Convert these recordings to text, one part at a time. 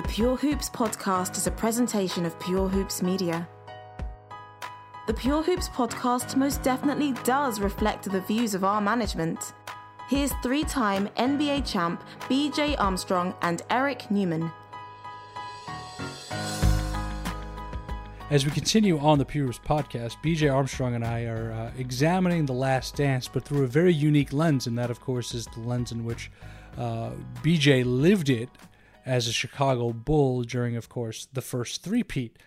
The Pure Hoops podcast is a presentation of Pure Hoops Media. The Pure Hoops podcast most definitely does reflect the views of our management. Here's three time NBA champ BJ Armstrong and Eric Newman. As we continue on the Pure Hoops podcast, BJ Armstrong and I are uh, examining The Last Dance, but through a very unique lens, and that, of course, is the lens in which uh, BJ lived it as a Chicago Bull during, of course, the first three-peat.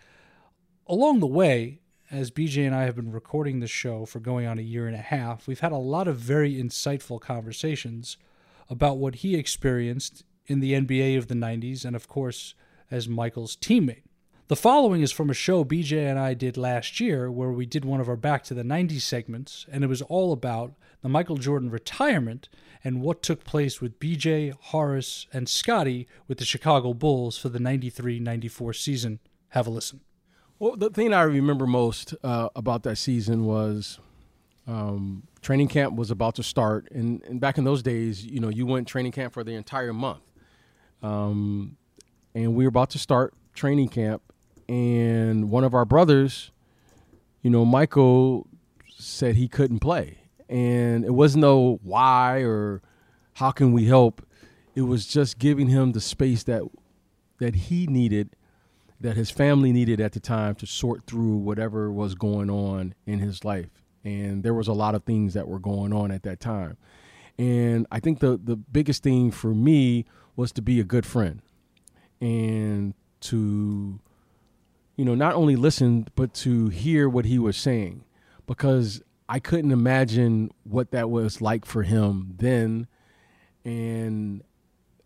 Along the way, as BJ and I have been recording this show for going on a year and a half, we've had a lot of very insightful conversations about what he experienced in the NBA of the 90s and, of course, as Michael's teammate. The following is from a show BJ and I did last year where we did one of our Back to the 90s segments, and it was all about the Michael Jordan retirement and what took place with BJ, Horace, and Scottie with the Chicago Bulls for the 93 94 season. Have a listen. Well, the thing I remember most uh, about that season was um, training camp was about to start, and, and, back in those days, you know, you went training camp for the entire month, um, and we were about to start training camp, and one of our brothers, you know, Michael said he couldn't play, and it wasn't no why or how can we help. It was just giving him the space that that he needed that his family needed at the time to sort through whatever was going on in his life. And there was a lot of things that were going on at that time. And I think the the biggest thing for me was to be a good friend and to you know not only listen but to hear what he was saying because I couldn't imagine what that was like for him then and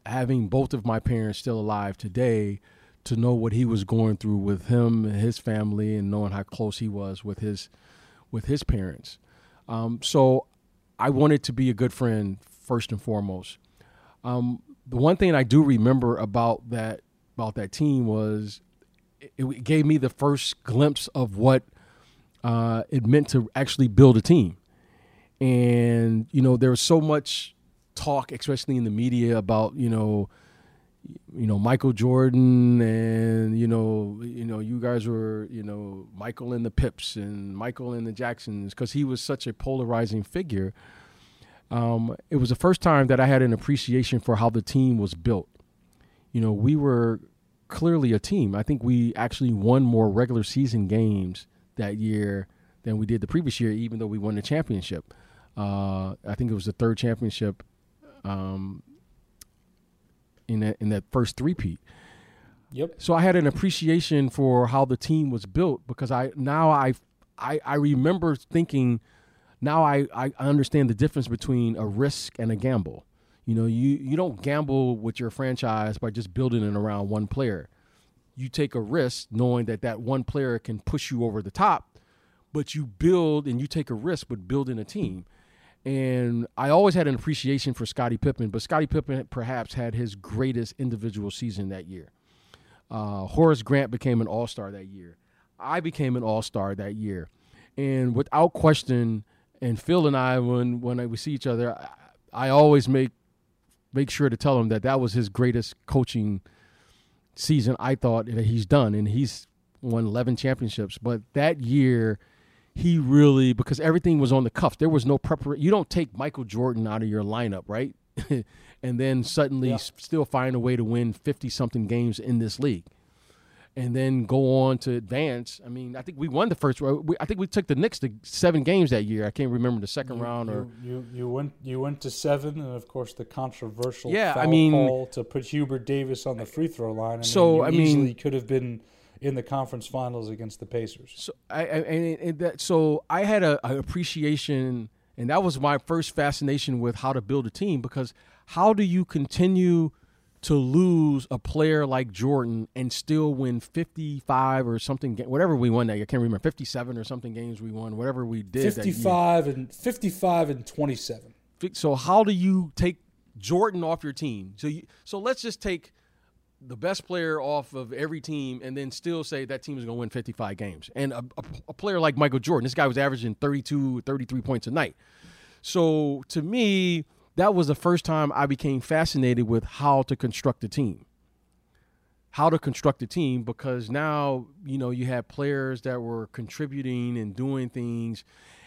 having both of my parents still alive today to know what he was going through with him and his family and knowing how close he was with his with his parents. Um, so I wanted to be a good friend first and foremost. Um, the one thing I do remember about that about that team was it, gave me the first glimpse of what uh, it meant to actually build a team. And you know, there was so much talk, especially in the media, about you know you know Michael Jordan and you know you know you guys were you know Michael and the Pips and Michael and the Jacksons because he was such a polarizing figure. Um, it was the first time that I had an appreciation for how the team was built. You know, we were clearly a team. I think we actually won more regular season games that year than we did the previous year, even though we won the championship. Uh, I think it was the third championship um, in that in that first three-peat. Yep. So I had an appreciation for how the team was built because I now I I, I remember thinking now I, I understand the difference between a risk and a gamble. You know, you, you don't gamble with your franchise by just building it around one player. You take a risk knowing that that one player can push you over the top, but you build and you take a risk with building a team. And I always had an appreciation for Scottie Pippen, but Scottie Pippen perhaps had his greatest individual season that year. Uh, Horace Grant became an All Star that year. I became an All Star that year, and without question, and Phil and I, when when we see each other, I, I always make make sure to tell him that that was his greatest coaching season. I thought that he's done, and he's won 11 championships. But that year, he really because everything was on the cuff. There was no preparation. You don't take Michael Jordan out of your lineup, right? and then suddenly yeah. still find a way to win 50 something games in this league. And then go on to advance. I mean, I think we won the first. I think we took the Knicks to seven games that year. I can't remember the second you, round or you, you went you went to seven, and of course the controversial yeah. I mean, call to put Hubert Davis on the free throw line. I so mean, I mean, easily could have been in the conference finals against the Pacers. So I, and, and that, so I had a, a, appreciation, and that was my first fascination with how to build a team because how do you continue to lose a player like Jordan and still win 55 or something, whatever we won that I can't remember, 57 or something games we won, whatever we did. 55 and 55 and 27. So how do you take Jordan off your team? So you, so let's just take the best player off of every team and then still say that team is going to win 55 games. And a, a, a player like Michael Jordan, this guy was averaging 32, 33 points a night. So to me, that was the first time I became fascinated with how to construct a team. How to construct a team because now, you know, you had players that were contributing and doing things.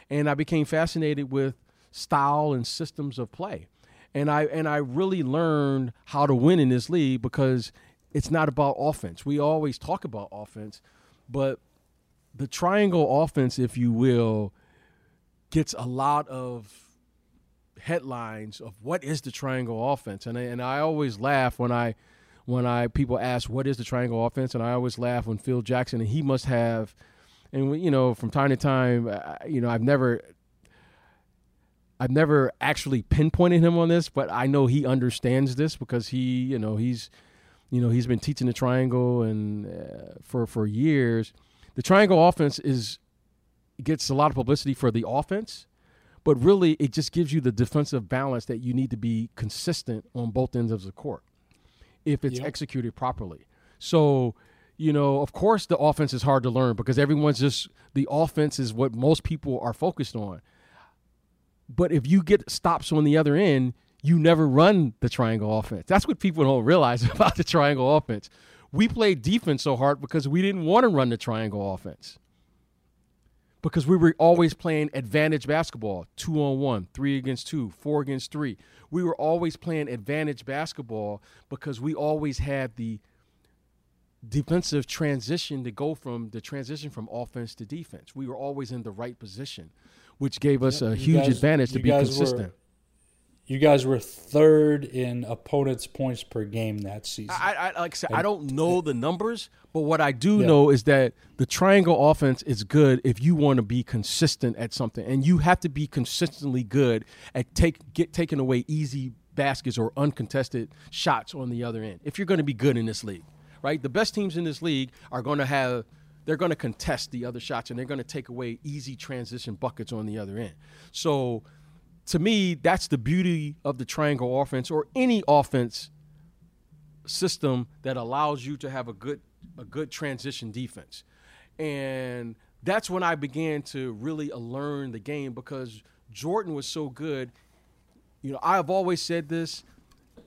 And I became fascinated with style and systems of play. And I and I really learned how to win in this league because it's not about offense. We always talk about offense, but the triangle offense, if you will, gets a lot of headlines of what is the triangle offense, and I, and I always laugh when I when I people ask what is the triangle offense, and I always laugh when Phil Jackson and he must have, and you know from time to time, you know I've never. I've never actually pinpointed him on this, but I know he understands this because he, you know, he's, you know, he's been teaching the triangle and uh, for for years. The triangle offense is gets a lot of publicity for the offense, but really it just gives you the defensive balance that you need to be consistent on both ends of the court if it's yep. executed properly. So, you know, of course the offense is hard to learn because everyone's just the offense is what most people are focused on. But if you get stops on the other end, you never run the triangle offense. That's what people don't realize about the triangle offense. We played defense so hard because we didn't want to run the triangle offense because we were always playing advantage basketball two on one, three against two, four against three. We were always playing advantage basketball because we always had the defensive transition to go from the transition from offense to defense. We were always in the right position, which gave us yep, a huge guys, advantage to be consistent. Were, you guys were third in opponents' points per game that season. I, I like I said, I don't know the numbers, but what I do yeah. know is that the triangle offense is good if you want to be consistent at something, and you have to be consistently good at take get taking away easy baskets or uncontested shots on the other end. If you're going to be good in this league, right? The best teams in this league are going to have they're going to contest the other shots and they're going to take away easy transition buckets on the other end. So to me, that's the beauty of the triangle offense or any offense system that allows you to have a good a good transition defense. And that's when I began to really learn the game because Jordan was so good. You know, I've always said this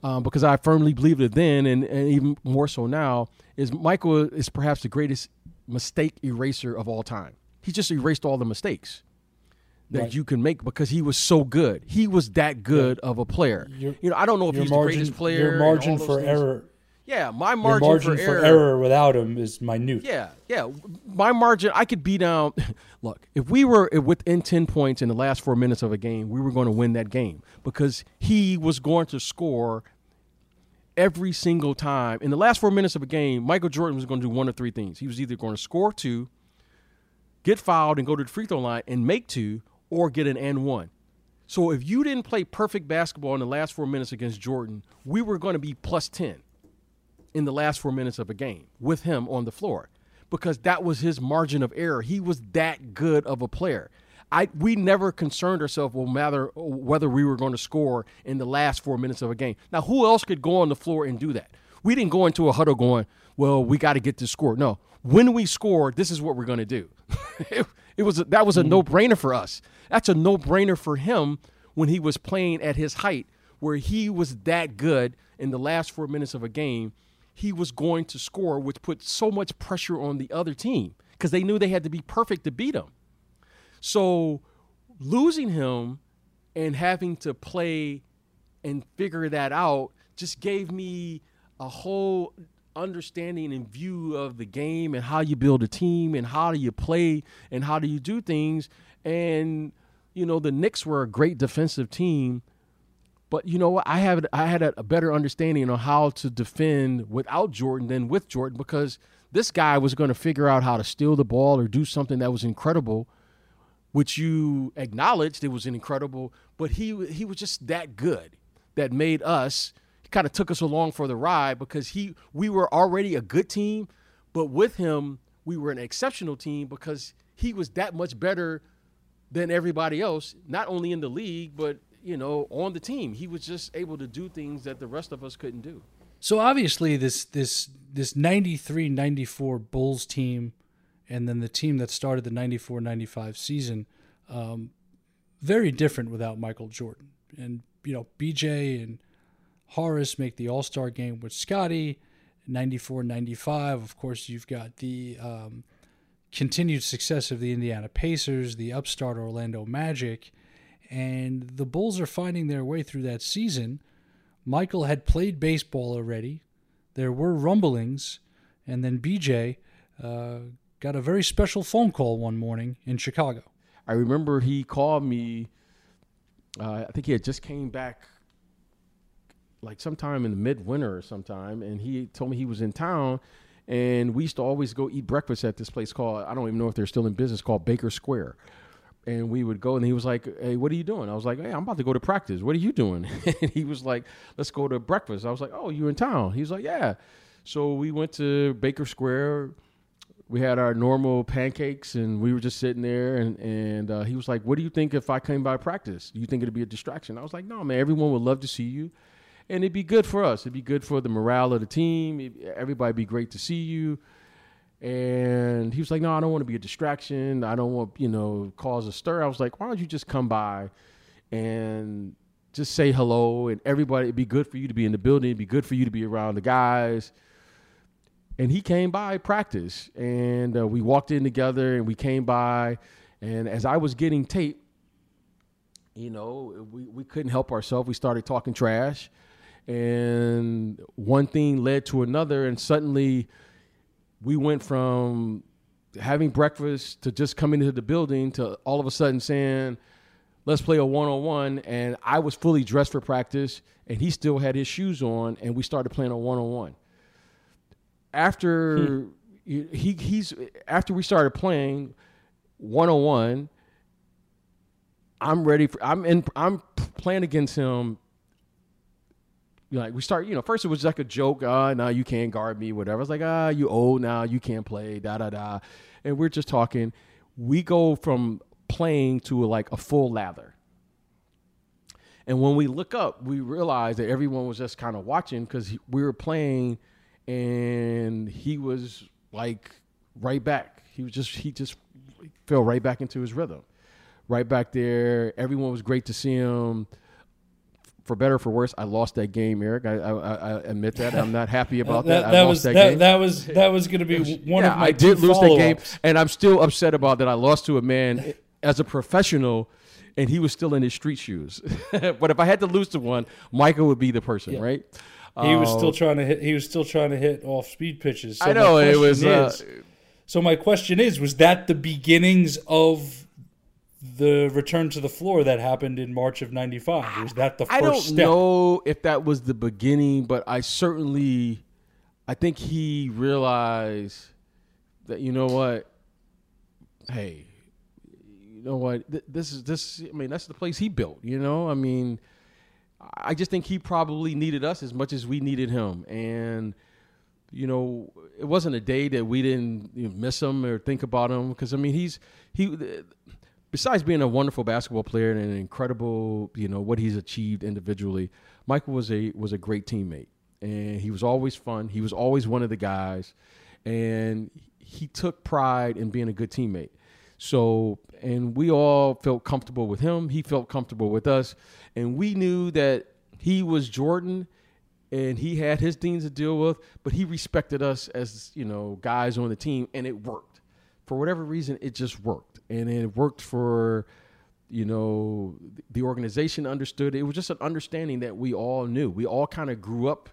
um, because I firmly believed it then, and, and even more so now. Is Michael is perhaps the greatest mistake eraser of all time. He just erased all the mistakes that right. you can make because he was so good. He was that good yeah. of a player. Your, you know, I don't know if he's margin, the greatest player. Your margin for things. error. Yeah, my margin, margin for, for error, error, without him is minute. Yeah, yeah. My margin, I could be down. Look, if we were within 10 points in the last four minutes of a game, we were going to win that game because he was going to score every single time. In the last four minutes of a game, Michael Jordan was going to do one of three things. He was either going to score two, get fouled and go to the free throw line and make two, or get an N one. So if you didn't play perfect basketball in the last four minutes against Jordan, we were going to be plus 10 in the last four minutes of a game with him on the floor because that was his margin of error. He was that good of a player. I, we never concerned ourselves with matter whether we were going to score in the last four minutes of a game. Now, who else could go on the floor and do that? We didn't go into a huddle going, well, we got to get this score. No, when we score, this is what we're going to do. It was a, that was a mm-hmm. no brainer for us. That's a no brainer for him when he was playing at his height, where he was that good in the last four minutes of a game. He was going to score, which put so much pressure on the other team because they knew they had to be perfect to beat him. So losing him and having to play and figure that out just gave me a whole understanding and view of the game and how you build a team and how do you play and how do you do things. And you know, the Knicks were a great defensive team, but you know what? I have I had a, a better understanding on how to defend without Jordan than with Jordan because this guy was going to figure out how to steal the ball or do something that was incredible, which you acknowledged it was incredible, but he he was just that good that made us kind of took us along for the ride because he we were already a good team, but with him we were an exceptional team because he was that much better than everybody else, not only in the league but you know on the team. He was just able to do things that the rest of us couldn't do. So obviously this this this 93-94 Bulls team and then the team that started the 94-95 season um, very different without Michael Jordan. And you know, BJ and Horace make the All Star game with Scottie. 94 95. Of course, you've got the um, continued success of the Indiana Pacers, the upstart Orlando Magic, and the Bulls are finding their way through that season. Michael had played baseball already. There were rumblings, and then BJ uh, got a very special phone call one morning in Chicago. I remember he called me. Uh, I think he had just came back like sometime in the midwinter or sometime, and he told me he was in town, and we used to always go eat breakfast at this place called I don't even know if they're still in business called Baker Square. And we would go, and he was like, "Hey, what are you doing?" I was like, "Hey, I'm about to go to practice. What are you doing?" and he was like, "Let's go to breakfast." I was like, "Oh, you in town?" He was like, "Yeah." So we went to Baker Square. We had our normal pancakes, and we were just sitting there. And and uh, he was like, "What do you think if I came by practice? Do you think it'd be a distraction?" I was like, "No, man. Everyone would love to see you." And it'd be good for us. It'd be good for the morale of the team. everybody would be great to see you. And he was like, "No, I don't want to be a distraction. I don't want you know cause a stir." I was like, "Why don't you just come by and just say hello?" And everybody, it'd be good for you to be in the building. It'd be good for you to be around the guys. And he came by practice, and uh, we walked in together, and we came by. And as I was getting tape, you know, we, we couldn't help ourselves. We started talking trash and one thing led to another and suddenly we went from having breakfast to just coming into the building to all of a sudden saying let's play a one-on-one and i was fully dressed for practice and he still had his shoes on and we started playing a one-on-one after hmm. he he's after we started playing one-on-one i'm ready for i'm in i'm playing against him like we start, you know, first it was like a joke, ah, uh, now you can't guard me, whatever. I was like, ah, you old now, you can't play, da da da. And we're just talking. We go from playing to like a full lather. And when we look up, we realize that everyone was just kind of watching because we were playing and he was like right back. He was just, he just fell right back into his rhythm. Right back there. Everyone was great to see him for better or for worse, I lost that game, Eric. I, I, I admit that. I'm not happy about that. that. that was that, that, that, was that was going to be one yeah, of my. I did lose that game, and I'm still upset about that. I lost to a man as a professional, and he was still in his street shoes. but if I had to lose to one, Michael would be the person, yeah. right? He was still um, trying to hit. He was still trying to hit off speed pitches. So I know it was. Uh, is, uh, so my question is: Was that the beginnings of the return to the floor that happened in March of '95. Was that the first I don't step? know if that was the beginning, but I certainly, I think he realized that you know what, hey, you know what, this is this. I mean, that's the place he built. You know, I mean, I just think he probably needed us as much as we needed him, and you know, it wasn't a day that we didn't you know, miss him or think about him because I mean, he's he besides being a wonderful basketball player and an incredible, you know, what he's achieved individually, Michael was a was a great teammate, and he was always fun. He was always one of the guys, and he took pride in being a good teammate. So, and we all felt comfortable with him. He felt comfortable with us, and we knew that he was Jordan and he had his things to deal with, but he respected us as, you know, guys on the team and it worked. For whatever reason, it just worked and it worked for you know the organization understood. It was just an understanding that we all knew. We all kind of grew up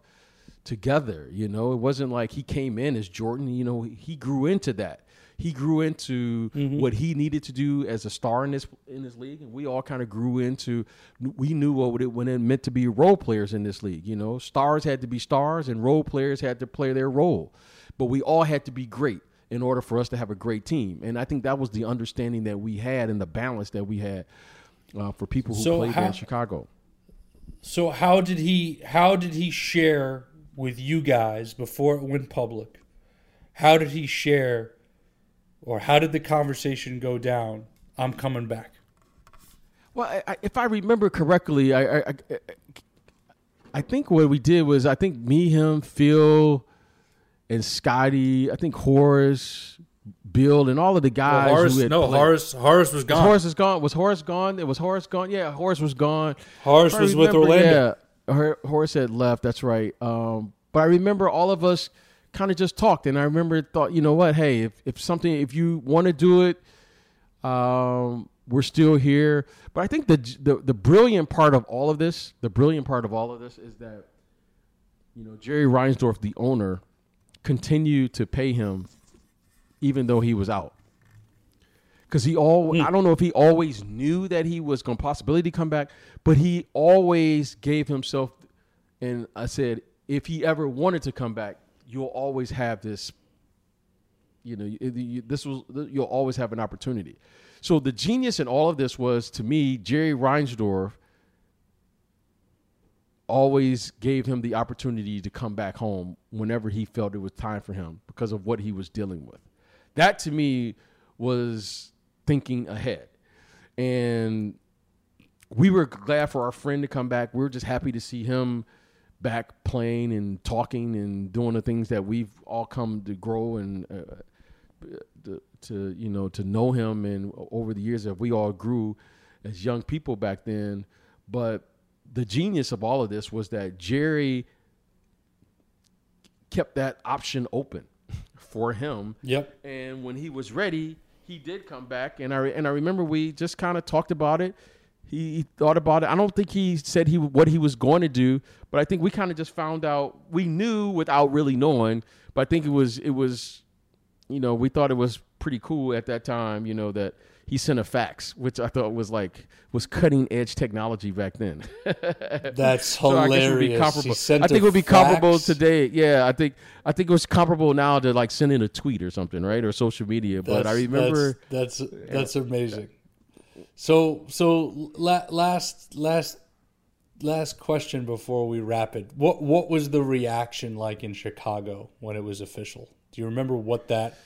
together you know? It wasn't like he came in as jordan you know? He grew into that. He grew into mm-hmm. what he needed to do as a star in this in this league and we all kind of grew into we knew what it when it meant to be role players in this league you know? Stars had to be stars and role players had to play their role. But we all had to be great in order for us to have a great team. And I think that was the understanding that we had and the balance that we had uh, for people who so played how, in Chicago. So how did he how did he share with you guys before it went public? How did he share or how did the conversation go down? I'm coming back. Well, I, I, if I remember correctly, I, I I think what we did was I think me, him, Phil, and Scottie. I think Horace, Bill, and all of the guys. Well, Horace, no, played- Horace Horace was Was gone. Horace is gone. Was Horace gone? It was Horace gone. Yeah, Horace was gone. Horace was with Orlando. Yeah, Hor- Horace had left. That's right. Um, but I remember all of us kind of just talked, and I remember thought, you know what? Hey, if, if something, if you want to do it, um, we're still here. But I think the, the the brilliant part of all of this, the brilliant part of all of this, is that you know Jerry Reinsdorf, the owner, continued to pay him even though he was out because he all hmm. I don't know if he always knew that he was going to possibility come back, but he always gave himself. And I said, if he ever wanted to come back, you'll always have this. You know, you- this was you'll always have an opportunity. So the genius in all of this was to me, Jerry Reinsdorf always gave him the opportunity to come back home whenever he felt it was time for him because of what he was dealing with. That to me was thinking ahead. And we were glad for our friend to come back. We were just happy to see him back playing and talking and doing the things that we've all come to grow and uh, to, to you know to know him and over the years that we all grew as young people back then. But the genius of all of this was that Jerry kept that option open for him. Yep. And when he was ready, he did come back. And I and I remember we just kind of talked about it. He, he thought about it. I don't think he said he what he was going to do, but I think we kind of just found out. We knew without really knowing, but I think it was it was, you know, we thought it was pretty cool at that time. You know that he sent a fax, which I thought was like was cutting edge technology back then. That's So I guess it would be hilarious. sent I think it would be comparable today. Yeah, I think I think it was comparable now to like sending a tweet or something, right, or social media. But I remember, that's that's, that's amazing. So so la- last last last question before we wrap it. What what was the reaction like in Chicago when it was official? Do you remember what that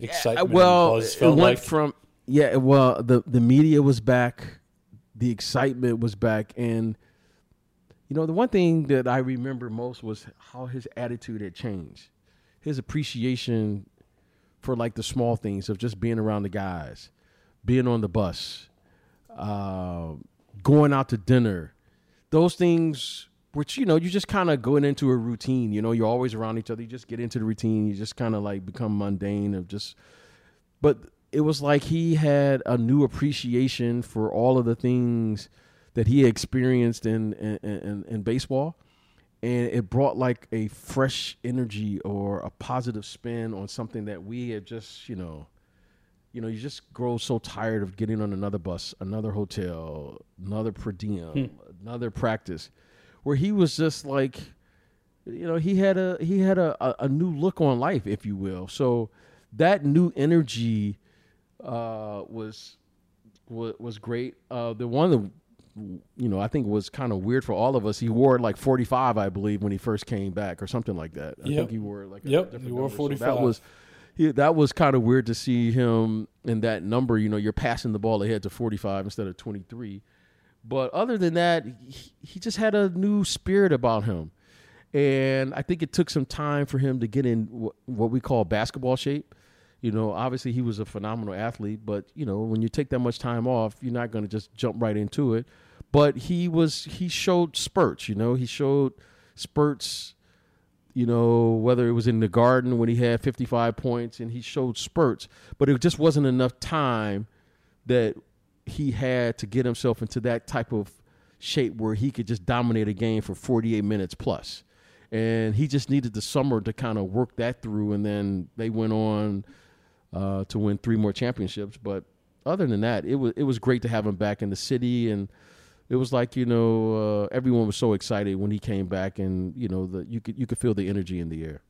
excitement Uh, well, and buzz it felt went like? from yeah. Well, the the media was back, the excitement was back, and you know the one thing that I remember most was how his attitude had changed, his appreciation for like the small things of just being around the guys, being on the bus, uh, going out to dinner, those things. Which you know, you just kind of going into a routine. You know, you're always around each other. You just get into the routine. You just kind of like become mundane of just but it was like he had a new appreciation for all of the things that he experienced in in, in, in baseball. And it brought like a fresh energy or a positive spin on something that we had just you know you know you just grow so tired of getting on another bus another hotel another per diem hmm. another practice where he was just like you know he had a he had a, a, a new look on life if you will. So that new energy uh was was, was great uh the one that you know i think was kind of weird for all of us he wore like 45 i believe when he first came back or something like that i Yep. think he wore like a Yep, different he wore number. So 45. that was he, that was kind of weird to see him in that number you know you're passing the ball ahead to 45 instead of 23 but other than that, he, he just had a new spirit about him. And I think it took some time for him to get in what we call basketball shape. You know, obviously he was a phenomenal athlete, but you know, when you take that much time off, you're not going to just jump right into it. But he was he showed spurts, you know, he showed spurts you know, whether it was in the garden when he had 55 points and he showed spurts, but it just wasn't enough time that he had to get himself into that type of shape where he could just dominate a game for 48 minutes plus. And he just needed the summer to kind of work that through, and then they went on uh, to win three more championships. But other than that, it was it was great to have him back in the city, and it was like you know uh, everyone was so excited when he came back, and you know the you could you could feel the energy in the air.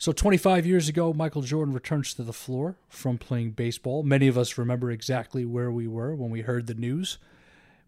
So 25 years ago, Michael Jordan returns to the floor from playing baseball. Many of us remember exactly where we were when we heard the news.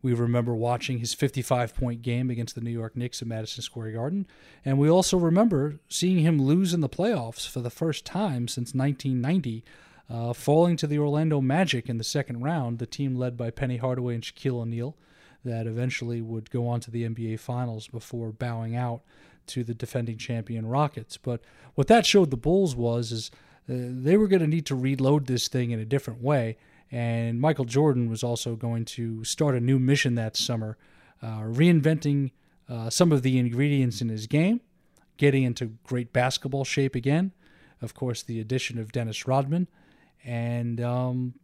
We remember watching his 55 point game against the New York Knicks at Madison Square Garden. And we also remember seeing him lose in the playoffs for the first time since 1990, uh, falling to the Orlando Magic in the second round, the team led by Penny Hardaway and Shaquille O'Neal, that eventually would go on to the NBA Finals before bowing out to the defending champion Rockets. But what that showed the Bulls was is uh, they were going to need to reload this thing in a different way. And Michael Jordan was also going to start a new mission that summer, uh, reinventing uh, some of the ingredients in his game, getting into great basketball shape again. Of course, the addition of Dennis Rodman, and um,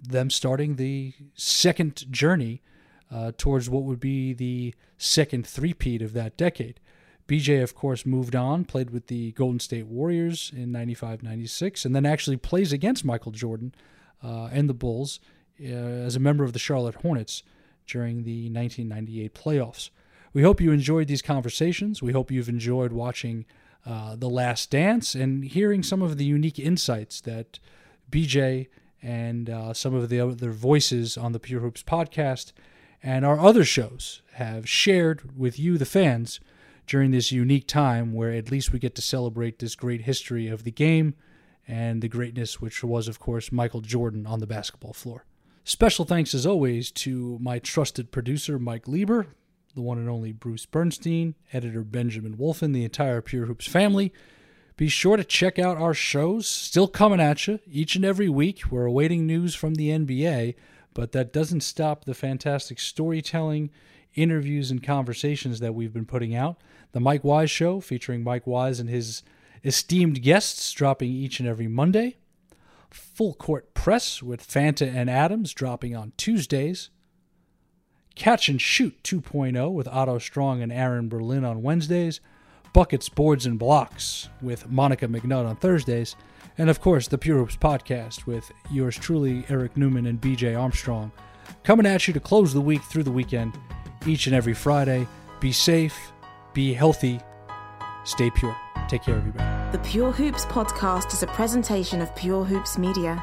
them starting the second journey uh, towards what would be the second three-peat of that decade. BJ, of course, moved on, played with the Golden State Warriors in 95 96, and then actually plays against Michael Jordan uh, and the Bulls uh, as a member of the Charlotte Hornets during the 1998 playoffs. We hope you enjoyed these conversations. We hope you've enjoyed watching uh, The Last Dance and hearing some of the unique insights that BJ and uh, some of the other voices on the Pure Hoops podcast and our other shows have shared with you, the fans, during this unique time where at least we get to celebrate this great history of the game and the greatness which was, of course, Michael Jordan on the basketball floor. Special thanks, as always, to my trusted producer, Mike Lieber, the one and only Bruce Bernstein, editor Benjamin Wolfen, the entire Pure Hoops family. Be sure to check out our shows, still coming at you each and every week. We're awaiting news from the NBA, but that doesn't stop the fantastic storytelling, interviews, and conversations that we've been putting out. The Mike Wise Show, featuring Mike Wise and his esteemed guests dropping each and every Monday. Full Court Press with Fanta and Adams dropping on Tuesdays. Catch and Shoot 2.0 with Otto Strong and Aaron Berlin on Wednesdays. Buckets, Boards, and Blocks with Monica McNutt on Thursdays. And of course, the Pure Hoops podcast with yours truly, Eric Newman and BJ Armstrong, coming at you to close the week through the weekend each and every Friday. Be safe, be healthy, stay pure. Take care, everybody. The Pure Hoops podcast is a presentation of Pure Hoops Media.